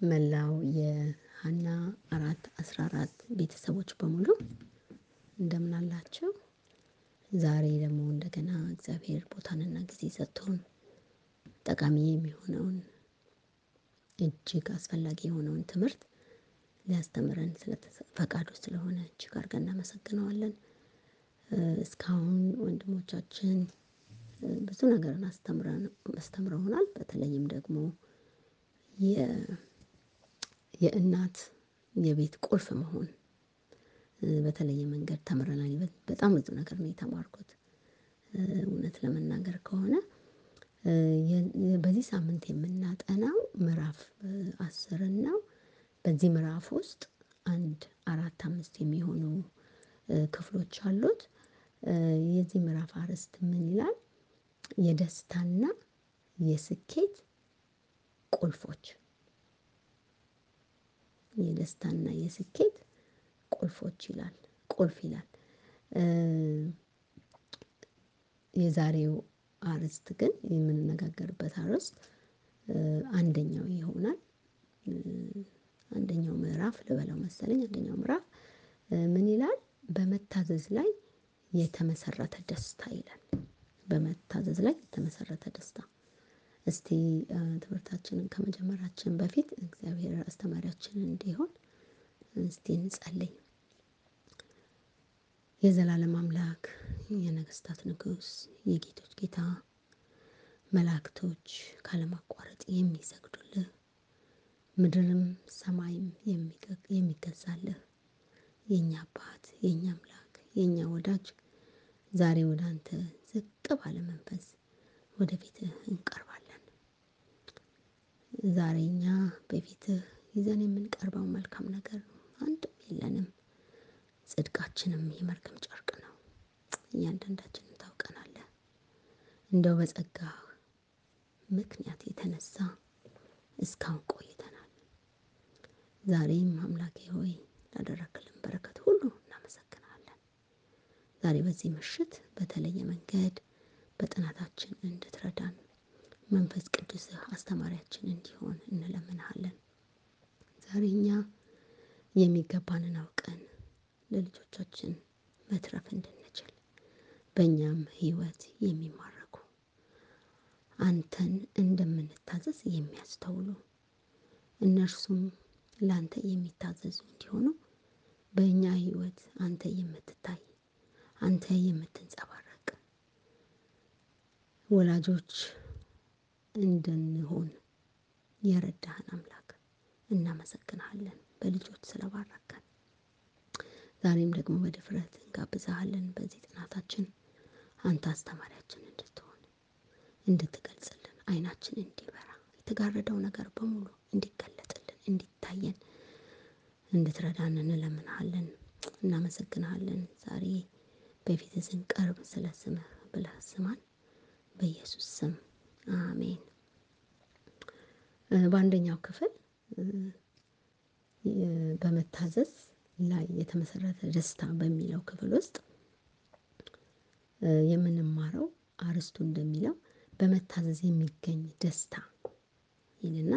መላው የሃና አራት አስራ አራት ቤተሰቦች በሙሉ እንደምን አላችሁ? ዛሬ ደግሞ እንደገና እግዚአብሔር ቦታንና ጊዜ ሰጥቶን ጠቃሚ የሚሆነውን እጅግ አስፈላጊ የሆነውን ትምህርት ሊያስተምረን ፈቃዱ ስለሆነ እጅግ አድርገን እናመሰግነዋለን። እስካሁን ወንድሞቻችን ብዙ ነገርን አስተምረውናል በተለይም ደግሞ የእናት የቤት ቁልፍ መሆን በተለየ መንገድ ተምረናል በጣም ብዙ ነገር ነው የተማርኩት። እውነት ለመናገር ከሆነ በዚህ ሳምንት የምናጠናው ምዕራፍ አስርን ነው። በዚህ ምዕራፍ ውስጥ አንድ አራት አምስት የሚሆኑ ክፍሎች አሉት። የዚህ ምዕራፍ አርዕስት ምን ይላል? የደስታና የስኬት ቁልፎች የደስታና የስኬት ቁልፎች ይላል ቁልፍ ይላል። የዛሬው አርዕስት ግን የምንነጋገርበት አርዕስት አንደኛው ይሆናል። አንደኛው ምዕራፍ ልበለው መሰለኝ አንደኛው ምዕራፍ ምን ይላል በመታዘዝ ላይ የተመሰረተ ደስታ ይላል። በመታዘዝ ላይ የተመሰረተ ደስታ እስቲ ትምህርታችንን ከመጀመራችን በፊት እግዚአብሔር አስተማሪያችን እንዲሆን እስቲ እንጸልይ። የዘላለም አምላክ የነገስታት ንጉስ የጌቶች ጌታ መላእክቶች ካለማቋረጥ የሚሰግዱልህ ምድርም ሰማይም የሚገዛልህ የኛ አባት የኛ አምላክ የኛ ወዳጅ ዛሬ ወደ አንተ ዝቅ ባለ መንፈስ ወደ ፊትህ እንቀርባለን። ዛሬ እኛ በፊትህ ይዘን የምንቀርበው መልካም ነገር አንድም የለንም። ጽድቃችንም የመርገም ጨርቅ ነው። እያንዳንዳችንን ታውቀናለህ እንደው በጸጋህ ምክንያት የተነሳ እስካሁን ቆይተናል። ዛሬም አምላኬ ሆይ ላደረክልን በረከት ሁሉ እናመሰግንሃለን። ዛሬ በዚህ ምሽት በተለየ መንገድ በጥናታችን እንድትረዳን መንፈስ ቅዱስህ አስተማሪያችን እንዲሆን እንለምንሃለን። ዛሬ እኛ የሚገባንን አውቀን ለልጆቻችን መትረፍ እንድንችል በእኛም ህይወት የሚማረኩ አንተን እንደምንታዘዝ የሚያስተውሉ እነርሱም ላንተ የሚታዘዙ እንዲሆኑ በእኛ ህይወት አንተ የምትታይ አንተ የምትንጸባረቅ ወላጆች እንድንሆን የረዳህን አምላክ እናመሰግንሃለን በልጆች ስለባረከን። ዛሬም ደግሞ በድፍረት እንጋብዝሃለን በዚህ ጥናታችን አንተ አስተማሪያችን እንድትሆን እንድትገልጽልን አይናችን እንዲበራ የተጋረደው ነገር በሙሉ እንዲገለጥልን እንዲታየን እንድትረዳን እንለምንሃለን እናመሰግንሃለን። ዛሬ በፊትህ ስንቀርብ ስለ ስምህ ብለህ ስማን በኢየሱስ ስም አሜን። በአንደኛው ክፍል በመታዘዝ ላይ የተመሰረተ ደስታ በሚለው ክፍል ውስጥ የምንማረው አርስቱ እንደሚለው በመታዘዝ የሚገኝ ደስታ ይልና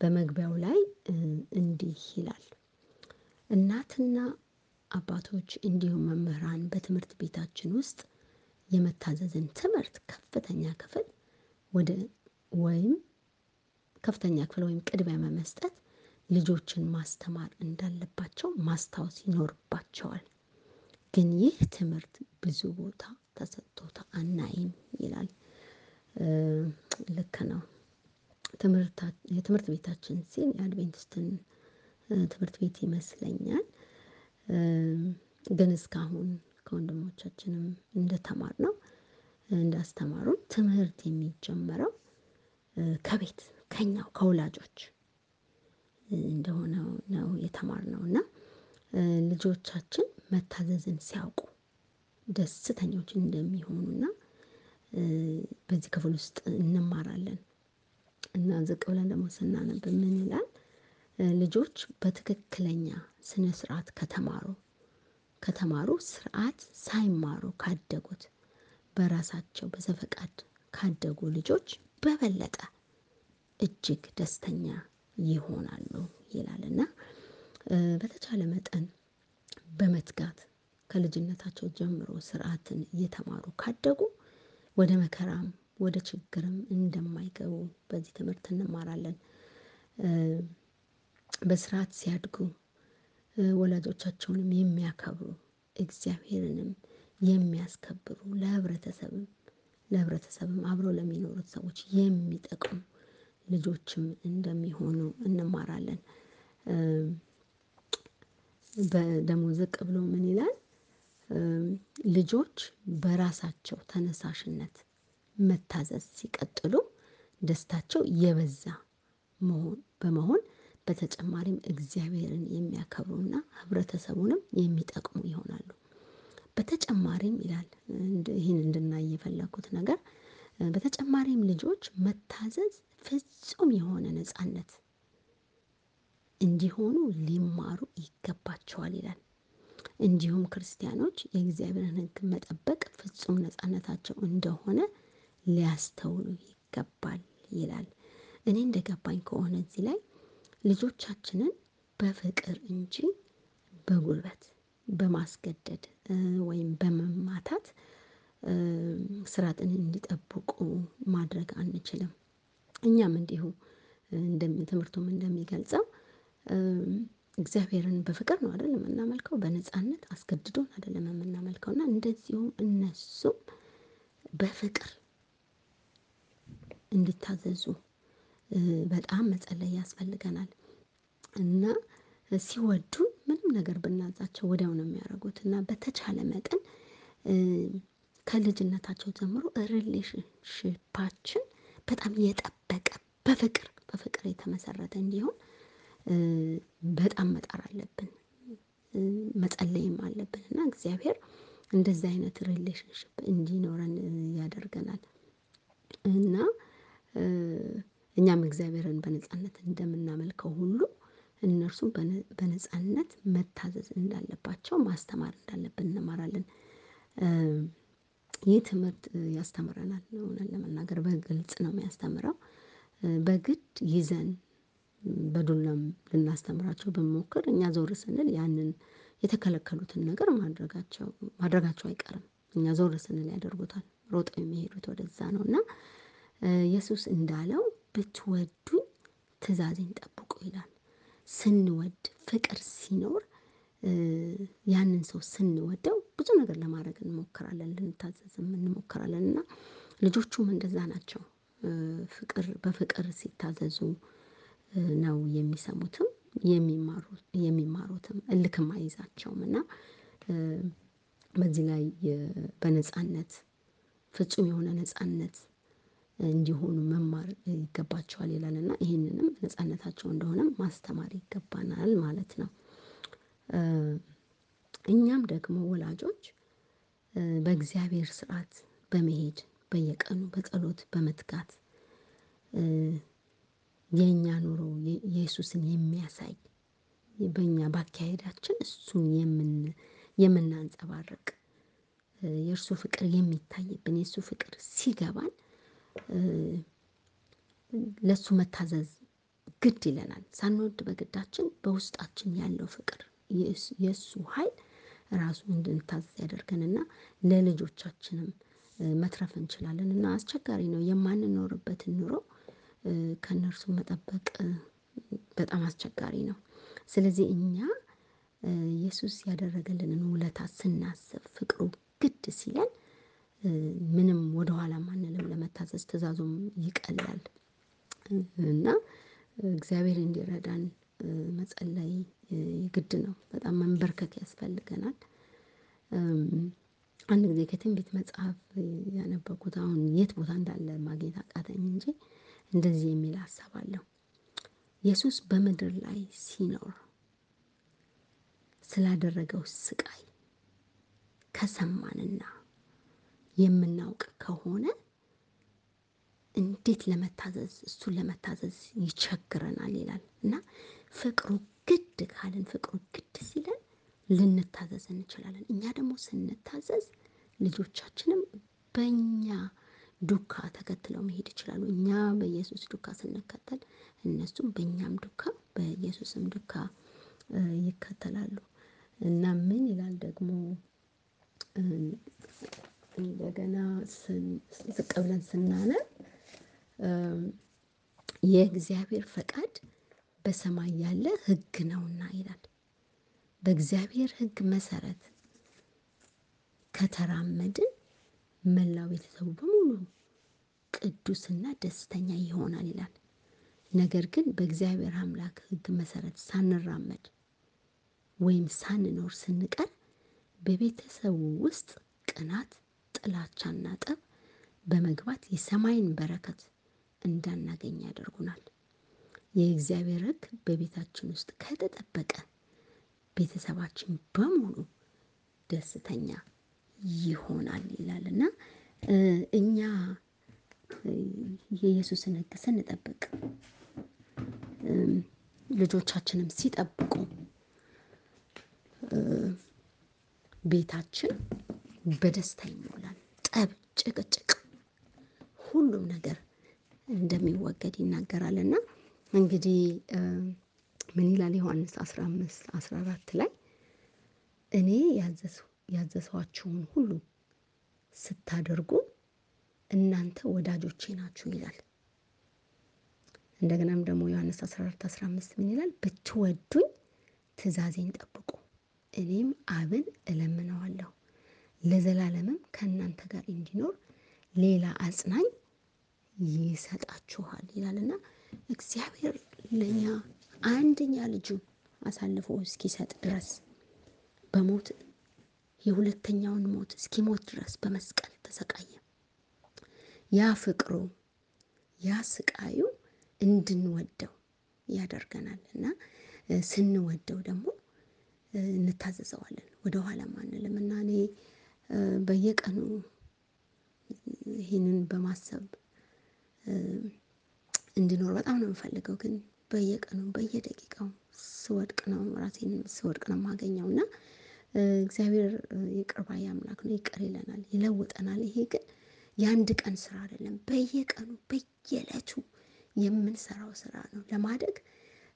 በመግቢያው ላይ እንዲህ ይላል። እናትና አባቶች እንዲሁም መምህራን በትምህርት ቤታችን ውስጥ የመታዘዝን ትምህርት ከፍተኛ ክፍል ወደ ወይም ከፍተኛ ክፍል ወይም ቅድሚያ በመስጠት ልጆችን ማስተማር እንዳለባቸው ማስታወስ ይኖርባቸዋል። ግን ይህ ትምህርት ብዙ ቦታ ተሰጥቶት አናይም ይላል። ልክ ነው። ትምህርት የትምህርት ቤታችን ሲል የአድቬንቲስትን ትምህርት ቤት ይመስለኛል። ግን እስካሁን ከወንድሞቻችንም እንደተማርነው እንዳስተማሩን ትምህርት የሚጀመረው ከቤት ከእኛው ከወላጆች እንደሆነው ነው የተማርነው እና ልጆቻችን መታዘዝን ሲያውቁ ደስተኞች እንደሚሆኑና በዚህ ክፍል ውስጥ እንማራለን። እና ዝቅ ብለን ደግሞ ስናነብ ምን ይላል? ልጆች በትክክለኛ ስነ ስርዓት ከተማሩ ከተማሩ ስርዓት ሳይማሩ ካደጉት በራሳቸው በዘፈቃድ ካደጉ ልጆች በበለጠ እጅግ ደስተኛ ይሆናሉ ይላል እና በተቻለ መጠን በመትጋት ከልጅነታቸው ጀምሮ ስርዓትን እየተማሩ ካደጉ ወደ መከራም ወደ ችግርም እንደማይገቡ በዚህ ትምህርት እንማራለን። በስርዓት ሲያድጉ ወላጆቻቸውንም የሚያከብሩ እግዚአብሔርንም የሚያስከብሩ ለህብረተሰብም ለህብረተሰብም አብረው ለሚኖሩት ሰዎች የሚጠቅሙ ልጆችም እንደሚሆኑ እንማራለን። በደሞ ዝቅ ብሎ ምን ይላል? ልጆች በራሳቸው ተነሳሽነት መታዘዝ ሲቀጥሉ ደስታቸው የበዛ መሆን በመሆን በተጨማሪም እግዚአብሔርን የሚያከብሩና ህብረተሰቡንም የሚጠቅሙ ይሆናሉ። በተጨማሪም ይላል ይሄን እንድናይ የፈለኩት ነገር በተጨማሪም ልጆች መታዘዝ ፍጹም የሆነ ነጻነት እንዲሆኑ ሊማሩ ይገባቸዋል ይላል። እንዲሁም ክርስቲያኖች የእግዚአብሔርን ህግ መጠበቅ ፍጹም ነጻነታቸው እንደሆነ ሊያስተውሉ ይገባል ይላል። እኔ እንደገባኝ ከሆነ እዚህ ላይ ልጆቻችንን በፍቅር እንጂ በጉልበት በማስገደድ ወይም በመማታት ስርዓትን እንዲጠብቁ ማድረግ አንችልም። እኛም እንዲሁ ትምህርቱም እንደሚገልጸው እግዚአብሔርን በፍቅር ነው አይደል የምናመልከው በነጻነት አስገድዶን አይደለም የምናመልከው እና እንደዚሁም እነሱም በፍቅር እንዲታዘዙ በጣም መጸለይ ያስፈልገናል። እና ሲወዱን ምንም ነገር ብናዛቸው ወዲያው ነው የሚያደርጉት እና በተቻለ መጠን ከልጅነታቸው ጀምሮ ሪሌሽንሺፓችን በጣም የጠበቀ በፍቅር በፍቅር የተመሰረተ እንዲሆን በጣም መጣር አለብን። መጸለይም አለብን እና እግዚአብሔር እንደዚህ አይነት relationship እንዲኖረን ያደርገናል። እና እኛም እግዚአብሔርን በነጻነት እንደምናመልከው ሁሉ እነርሱም በነጻነት መታዘዝ እንዳለባቸው ማስተማር እንዳለብን እንማራለን። ይህ ትምህርት ያስተምረናል እውነት ለመናገር በግልጽ ነው የሚያስተምረው። በግድ ይዘን በዱላም ልናስተምራቸው ብንሞክር እኛ ዞር ስንል ያንን የተከለከሉትን ነገር ማድረጋቸው ማድረጋቸው አይቀርም እኛ ዞር ስንል ያደርጉታል ሮጠው የሚሄዱት ወደዛ ነው። እና ኢየሱስ እንዳለው ብትወዱኝ ትዕዛዜን ጠብቁ ይላል። ስንወድ ፍቅር ሲኖር ያንን ሰው ስንወደው ብዙ ነገር ለማድረግ እንሞክራለን ልንታዘዝም እንሞክራለን እና ልጆቹም እንደዛ ናቸው። ፍቅር በፍቅር ሲታዘዙ ነው የሚሰሙትም የሚማሩት የሚማሩትም እልክም አይዛቸውም እና በዚህ ላይ በነጻነት ፍጹም የሆነ ነጻነት እንዲሆኑ መማር ይገባቸዋል ይላል እና ይሄንንም ነጻነታቸው እንደሆነም ማስተማር ይገባናል ማለት ነው። እኛም ደግሞ ወላጆች በእግዚአብሔር ስርዓት በመሄድ በየቀኑ በጸሎት በመትጋት የኛ ኑሮ ኢየሱስን የሚያሳይ በእኛ በአካሄዳችን እሱን የምን የምናንፀባርቅ የእርሱ ፍቅር የሚታይብን የእሱ ፍቅር ሲገባን ለሱ መታዘዝ ግድ ይለናል ሳንወድ በግዳችን በውስጣችን ያለው ፍቅር የእሱ ሀይል ራሱ እንድንታዘዝ ያደርገንና ለልጆቻችንም መትረፍ እንችላለን እና አስቸጋሪ ነው የማንኖርበትን ኑሮ ከእነርሱ መጠበቅ በጣም አስቸጋሪ ነው። ስለዚህ እኛ ኢየሱስ ያደረገልንን ውለታ ስናስብ ፍቅሩ ግድ ሲለን ምንም ወደኋላም አንልም ለመታዘዝ ትዕዛዙም ይቀላል። እና እግዚአብሔር እንዲረዳን መጸለይ ግድ ነው በጣም መንበርከክ ያስፈልገናል። አንድ ጊዜ ከትንቢት መጽሐፍ ያነበብኩት አሁን የት ቦታ እንዳለ ማግኘት አቃተኝ እንጂ እንደዚህ የሚል ሀሳብ አለው። ኢየሱስ በምድር ላይ ሲኖር ስላደረገው ስቃይ ከሰማንና የምናውቅ ከሆነ እንዴት ለመታዘዝ እሱን ለመታዘዝ ይቸግረናል ይላል። እና ፍቅሩ ግድ ካልን ፍቅሩ ግድ ሲለን ልንታዘዝ እንችላለን እኛ ደግሞ ስንታዘዝ ልጆቻችንም በእኛ ዱካ ተከትለው መሄድ ይችላሉ። እኛ በኢየሱስ ዱካ ስንከተል እነሱም በእኛም ዱካ በኢየሱስም ዱካ ይከተላሉ። እና ምን ይላል ደግሞ እንደገና ዝቅ ብለን ስናነብ የእግዚአብሔር ፈቃድ በሰማይ ያለ ሕግ ነውና ይላል። በእግዚአብሔር ሕግ መሰረት ከተራመድን መላው ቤተሰቡ በሙሉ ቅዱስና ደስተኛ ይሆናል ይላል። ነገር ግን በእግዚአብሔር አምላክ ሕግ መሰረት ሳንራመድ ወይም ሳንኖር ስንቀር በቤተሰቡ ውስጥ ቅናት፣ ጥላቻና ጠብ በመግባት የሰማይን በረከት እንዳናገኝ ያደርጉናል። የእግዚአብሔር ሕግ በቤታችን ውስጥ ከተጠበቀ ቤተሰባችን በሙሉ ደስተኛ ይሆናል ይላል እና እኛ የኢየሱስን ሕግ ስንጠብቅ ልጆቻችንም ሲጠብቁ ቤታችን በደስታ ይሞላል። ጠብ፣ ጭቅጭቅ ሁሉም ነገር እንደሚወገድ ይናገራል እና እንግዲህ ምን ይላል ዮሐንስ አስራ አምስት አስራ አራት ላይ እኔ ያዘዝኋችሁን ሁሉ ስታደርጉ እናንተ ወዳጆቼ ናችሁ ይላል። እንደገናም ደግሞ ዮሐንስ 14 15 ምን ይላል? ብትወዱኝ ትእዛዜን ጠብቁ፣ እኔም አብን እለምነዋለሁ ለዘላለምም ከእናንተ ጋር እንዲኖር ሌላ አጽናኝ ይሰጣችኋል ይላልና እግዚአብሔር ለእኛ አንደኛ ልጁን አሳልፎ እስኪሰጥ ድረስ በሞት የሁለተኛውን ሞት እስኪሞት ድረስ በመስቀል ተሰቃየ። ያ ፍቅሩ ያ ስቃዩ እንድንወደው ያደርገናል እና ስንወደው ደግሞ እንታዘዘዋለን ወደ ኋላም አንልም እና እኔ በየቀኑ ይህንን በማሰብ እንዲኖር በጣም ነው የምፈልገው። ግን በየቀኑ በየደቂቃው ስወድቅ ነው ራሴን ስወድቅ ነው የማገኘው እና እግዚአብሔር ይቅር ባይ አምላክ ነው። ይቅር ይለናል፣ ይለውጠናል። ይሄ ግን የአንድ ቀን ስራ አይደለም። በየቀኑ በየዕለቱ የምንሰራው ስራ ነው። ለማደግ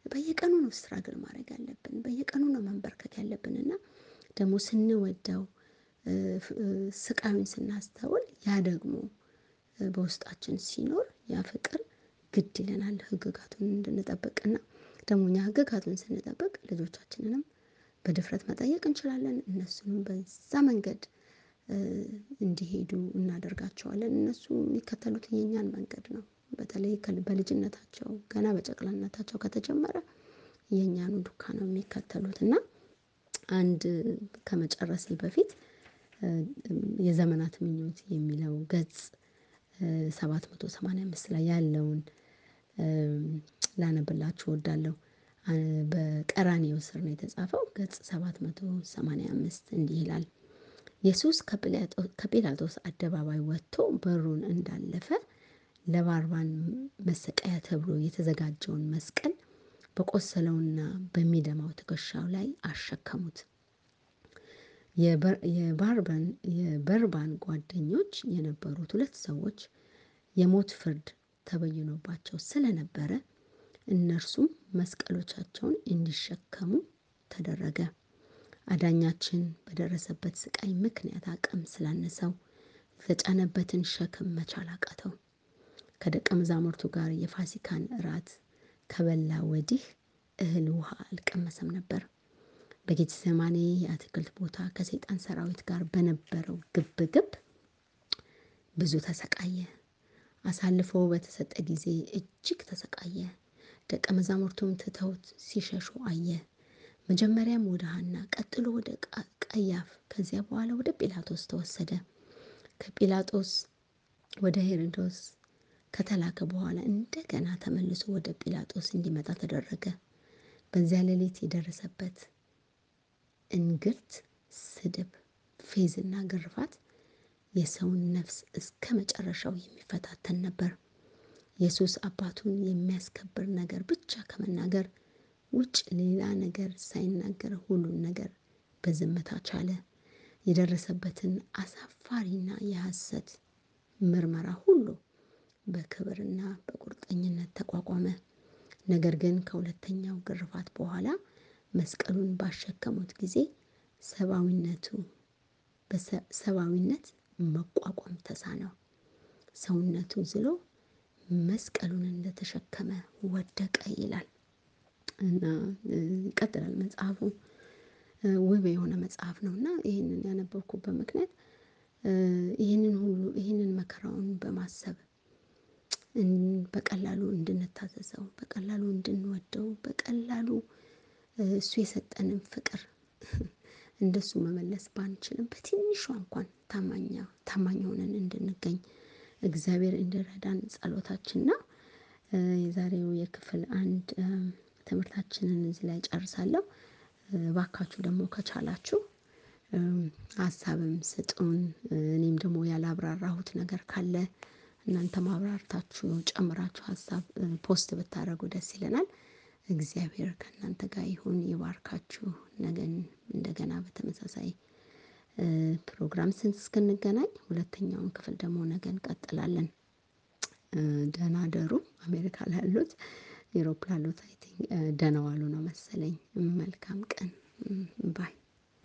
በየቀኑ ነው struggle ማድረግ ያለብን፣ በየቀኑ ነው መንበርከክ ያለብን እና ደግሞ ስንወደው ስቃዩን ስናስተውል ያ ደግሞ በውስጣችን ሲኖር ያ ፍቅር ግድ ይለናል ህግጋቱን እንድንጠብቅና ደግሞ እኛ ህግጋቱን ስንጠብቅ ልጆቻችንንም በድፍረት መጠየቅ እንችላለን። እነሱንም በዛ መንገድ እንዲሄዱ እናደርጋቸዋለን። እነሱ የሚከተሉት የኛን መንገድ ነው። በተለይ በልጅነታቸው ገና በጨቅላነታቸው ከተጀመረ የእኛኑ ዱካ ነው የሚከተሉት እና አንድ ከመጨረሴ በፊት የዘመናት ምኞት የሚለው ገጽ ሰባት መቶ ሰማንያ አምስት ላይ ያለውን ላነብላችሁ እወዳለሁ። በቀራንዮ ስር ነው የተጻፈው ገጽ ሰባት መቶ ሰማንያ አምስት እንዲህ ይላል። ኢየሱስ ከጲላጦስ አደባባይ ወጥቶ በሩን እንዳለፈ ለባርባን መሰቀያ ተብሎ የተዘጋጀውን መስቀል በቆሰለውና በሚደማው ትከሻው ላይ አሸከሙት። የበርባን ጓደኞች የነበሩት ሁለት ሰዎች የሞት ፍርድ ተበይኖባቸው ስለነበረ እነርሱም መስቀሎቻቸውን እንዲሸከሙ ተደረገ። አዳኛችን በደረሰበት ስቃይ ምክንያት አቅም ስላነሰው የተጫነበትን ሸክም መቻል አቃተው። ከደቀ መዛሙርቱ ጋር የፋሲካን እራት ከበላ ወዲህ እህል ውሃ አልቀመሰም ነበር። በጌቴሴማኒ የአትክልት ቦታ ከሰይጣን ሰራዊት ጋር በነበረው ግብግብ ብዙ ተሰቃየ። አሳልፎ በተሰጠ ጊዜ እጅግ ተሰቃየ። ደቀ መዛሙርቱም ትተውት ሲሸሹ አየ። መጀመሪያም ወደ ሐና ቀጥሎ ወደ ቀያፍ ከዚያ በኋላ ወደ ጲላጦስ ተወሰደ። ከጲላጦስ ወደ ሄሮዶስ ከተላከ በኋላ እንደገና ተመልሶ ወደ ጲላጦስ እንዲመጣ ተደረገ። በዚያ ሌሊት የደረሰበት እንግልት፣ ስድብ፣ ፌዝና ግርፋት የሰውን ነፍስ እስከ መጨረሻው የሚፈታተን ነበር። ኢየሱስ አባቱን የሚያስከብር ነገር ብቻ ከመናገር ውጭ ሌላ ነገር ሳይናገር ሁሉን ነገር በዝምታ ቻለ። የደረሰበትን አሳፋሪና የሐሰት ምርመራ ሁሉ በክብርና በቁርጠኝነት ተቋቋመ። ነገር ግን ከሁለተኛው ግርፋት በኋላ መስቀሉን ባሸከሙት ጊዜ ሰብአዊነቱ በሰብአዊነት መቋቋም ተሳነው። ሰውነቱ ዝሎ መስቀሉን እንደተሸከመ ወደቀ ይላል። እና ይቀጥላል መጽሐፉ ውብ የሆነ መጽሐፍ ነው። እና ይሄንን ያነበብኩበት ምክንያት ይህንን ሁሉ ይህንን መከራውን በማሰብ በቀላሉ እንድንታዘዘው በቀላሉ እንድንወደው በቀላሉ እሱ የሰጠንን ፍቅር እንደሱ መመለስ ባንችልም በትንሿ እንኳን ታማኝ ታማኝ ሆነን እንድንገኝ እግዚአብሔር እንዲረዳን ጸሎታችን ነው። የዛሬው የክፍል አንድ ትምህርታችንን እዚህ ላይ እጨርሳለሁ። እባካችሁ ደግሞ ከቻላችሁ ሀሳብም ስጡን እኔም ደግሞ ያላብራራሁት ነገር ካለ እናንተም አብራርታችሁ ጨምራችሁ ሀሳብ post ብታደርጉ ደስ ይለናል። እግዚአብሔር ከእናንተ ጋር ይሁን። ይባርካችሁ። ነገን እንደገና በተመሳሳይ ፕሮግራም እስክንገናኝ ሁለተኛውን ክፍል ደግሞ ነገ እንቀጥላለን። ደህና እደሩ አሜሪካ ላሉት Europe ላሉት I think ደህና ዋሉ ነው መሰለኝ። መልካም ቀን። bye